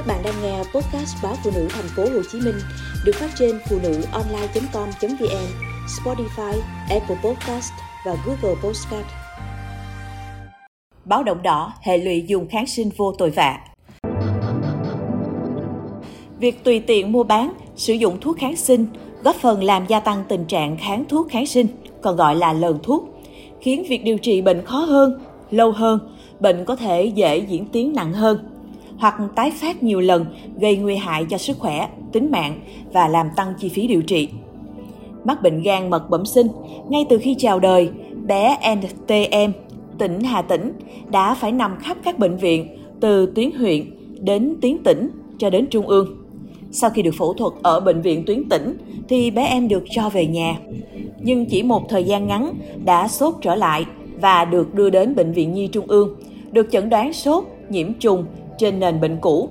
Các bạn đang nghe podcast báo phụ nữ thành phố Hồ Chí Minh được phát trên phụ nữ online.com.vn, Spotify, Apple Podcast và Google Podcast. Báo động đỏ hệ lụy dùng kháng sinh vô tội vạ. Việc tùy tiện mua bán, sử dụng thuốc kháng sinh góp phần làm gia tăng tình trạng kháng thuốc kháng sinh, còn gọi là lờn thuốc, khiến việc điều trị bệnh khó hơn, lâu hơn, bệnh có thể dễ diễn tiến nặng hơn hoặc tái phát nhiều lần gây nguy hại cho sức khỏe, tính mạng và làm tăng chi phí điều trị. Mắc bệnh gan mật bẩm sinh, ngay từ khi chào đời, bé NTM, tỉnh Hà Tĩnh đã phải nằm khắp các bệnh viện từ tuyến huyện đến tuyến tỉnh cho đến trung ương. Sau khi được phẫu thuật ở bệnh viện tuyến tỉnh thì bé em được cho về nhà. Nhưng chỉ một thời gian ngắn đã sốt trở lại và được đưa đến bệnh viện Nhi Trung ương, được chẩn đoán sốt, nhiễm trùng trên nền bệnh cũ.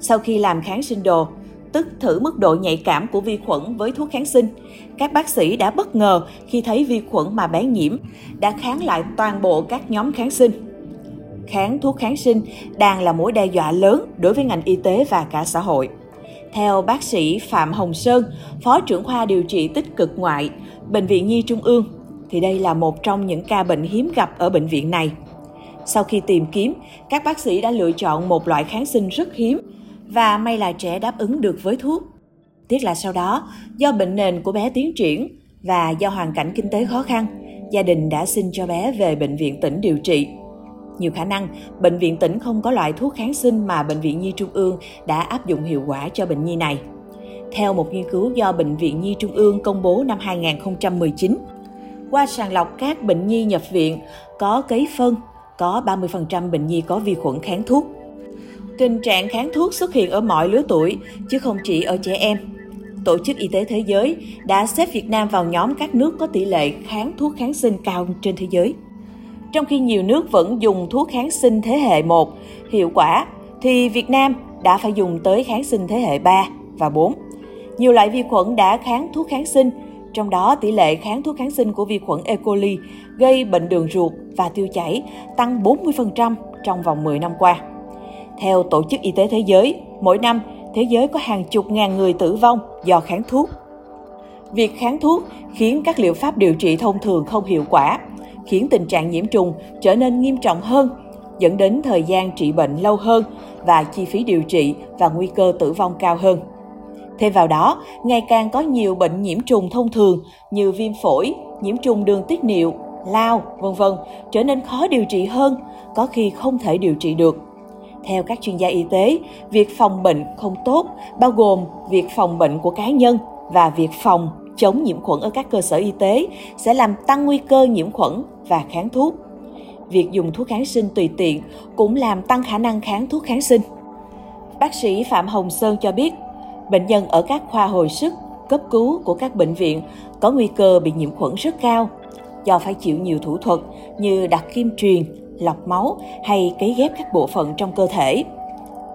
Sau khi làm kháng sinh đồ, tức thử mức độ nhạy cảm của vi khuẩn với thuốc kháng sinh, các bác sĩ đã bất ngờ khi thấy vi khuẩn mà bé nhiễm đã kháng lại toàn bộ các nhóm kháng sinh. Kháng thuốc kháng sinh đang là mối đe dọa lớn đối với ngành y tế và cả xã hội. Theo bác sĩ Phạm Hồng Sơn, Phó trưởng khoa điều trị tích cực ngoại, Bệnh viện Nhi Trung ương, thì đây là một trong những ca bệnh hiếm gặp ở bệnh viện này. Sau khi tìm kiếm, các bác sĩ đã lựa chọn một loại kháng sinh rất hiếm và may là trẻ đáp ứng được với thuốc. Tiếc là sau đó, do bệnh nền của bé tiến triển và do hoàn cảnh kinh tế khó khăn, gia đình đã xin cho bé về bệnh viện tỉnh điều trị. Nhiều khả năng, bệnh viện tỉnh không có loại thuốc kháng sinh mà bệnh viện Nhi Trung ương đã áp dụng hiệu quả cho bệnh nhi này. Theo một nghiên cứu do Bệnh viện Nhi Trung ương công bố năm 2019, qua sàng lọc các bệnh nhi nhập viện có cấy phân có 30% bệnh nhi có vi khuẩn kháng thuốc. Tình trạng kháng thuốc xuất hiện ở mọi lứa tuổi, chứ không chỉ ở trẻ em. Tổ chức Y tế Thế giới đã xếp Việt Nam vào nhóm các nước có tỷ lệ kháng thuốc kháng sinh cao trên thế giới. Trong khi nhiều nước vẫn dùng thuốc kháng sinh thế hệ 1 hiệu quả, thì Việt Nam đã phải dùng tới kháng sinh thế hệ 3 và 4. Nhiều loại vi khuẩn đã kháng thuốc kháng sinh trong đó, tỷ lệ kháng thuốc kháng sinh của vi khuẩn E. coli gây bệnh đường ruột và tiêu chảy tăng 40% trong vòng 10 năm qua. Theo Tổ chức Y tế Thế giới, mỗi năm thế giới có hàng chục ngàn người tử vong do kháng thuốc. Việc kháng thuốc khiến các liệu pháp điều trị thông thường không hiệu quả, khiến tình trạng nhiễm trùng trở nên nghiêm trọng hơn, dẫn đến thời gian trị bệnh lâu hơn và chi phí điều trị và nguy cơ tử vong cao hơn. Thêm vào đó, ngày càng có nhiều bệnh nhiễm trùng thông thường như viêm phổi, nhiễm trùng đường tiết niệu, lao, vân vân trở nên khó điều trị hơn, có khi không thể điều trị được. Theo các chuyên gia y tế, việc phòng bệnh không tốt bao gồm việc phòng bệnh của cá nhân và việc phòng chống nhiễm khuẩn ở các cơ sở y tế sẽ làm tăng nguy cơ nhiễm khuẩn và kháng thuốc. Việc dùng thuốc kháng sinh tùy tiện cũng làm tăng khả năng kháng thuốc kháng sinh. Bác sĩ Phạm Hồng Sơn cho biết, Bệnh nhân ở các khoa hồi sức, cấp cứu của các bệnh viện có nguy cơ bị nhiễm khuẩn rất cao do phải chịu nhiều thủ thuật như đặt kim truyền, lọc máu hay cấy ghép các bộ phận trong cơ thể.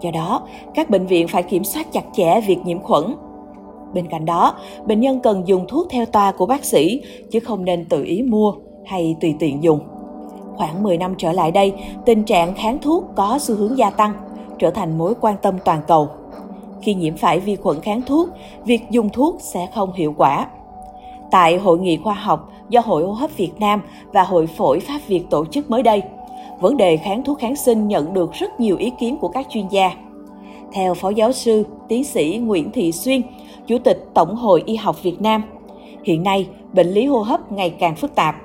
Do đó, các bệnh viện phải kiểm soát chặt chẽ việc nhiễm khuẩn. Bên cạnh đó, bệnh nhân cần dùng thuốc theo toa của bác sĩ chứ không nên tự ý mua hay tùy tiện dùng. Khoảng 10 năm trở lại đây, tình trạng kháng thuốc có xu hướng gia tăng, trở thành mối quan tâm toàn cầu. Khi nhiễm phải vi khuẩn kháng thuốc, việc dùng thuốc sẽ không hiệu quả. Tại hội nghị khoa học do Hội hô hấp Việt Nam và Hội phổi Pháp Việt tổ chức mới đây, vấn đề kháng thuốc kháng sinh nhận được rất nhiều ý kiến của các chuyên gia. Theo Phó Giáo sư, Tiến sĩ Nguyễn Thị Xuyên, Chủ tịch Tổng hội Y học Việt Nam, hiện nay bệnh lý hô hấp ngày càng phức tạp.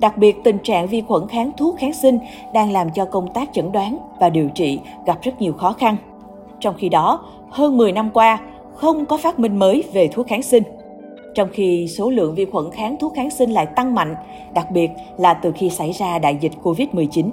Đặc biệt, tình trạng vi khuẩn kháng thuốc kháng sinh đang làm cho công tác chẩn đoán và điều trị gặp rất nhiều khó khăn. Trong khi đó, hơn 10 năm qua, không có phát minh mới về thuốc kháng sinh. Trong khi số lượng vi khuẩn kháng thuốc kháng sinh lại tăng mạnh, đặc biệt là từ khi xảy ra đại dịch COVID-19.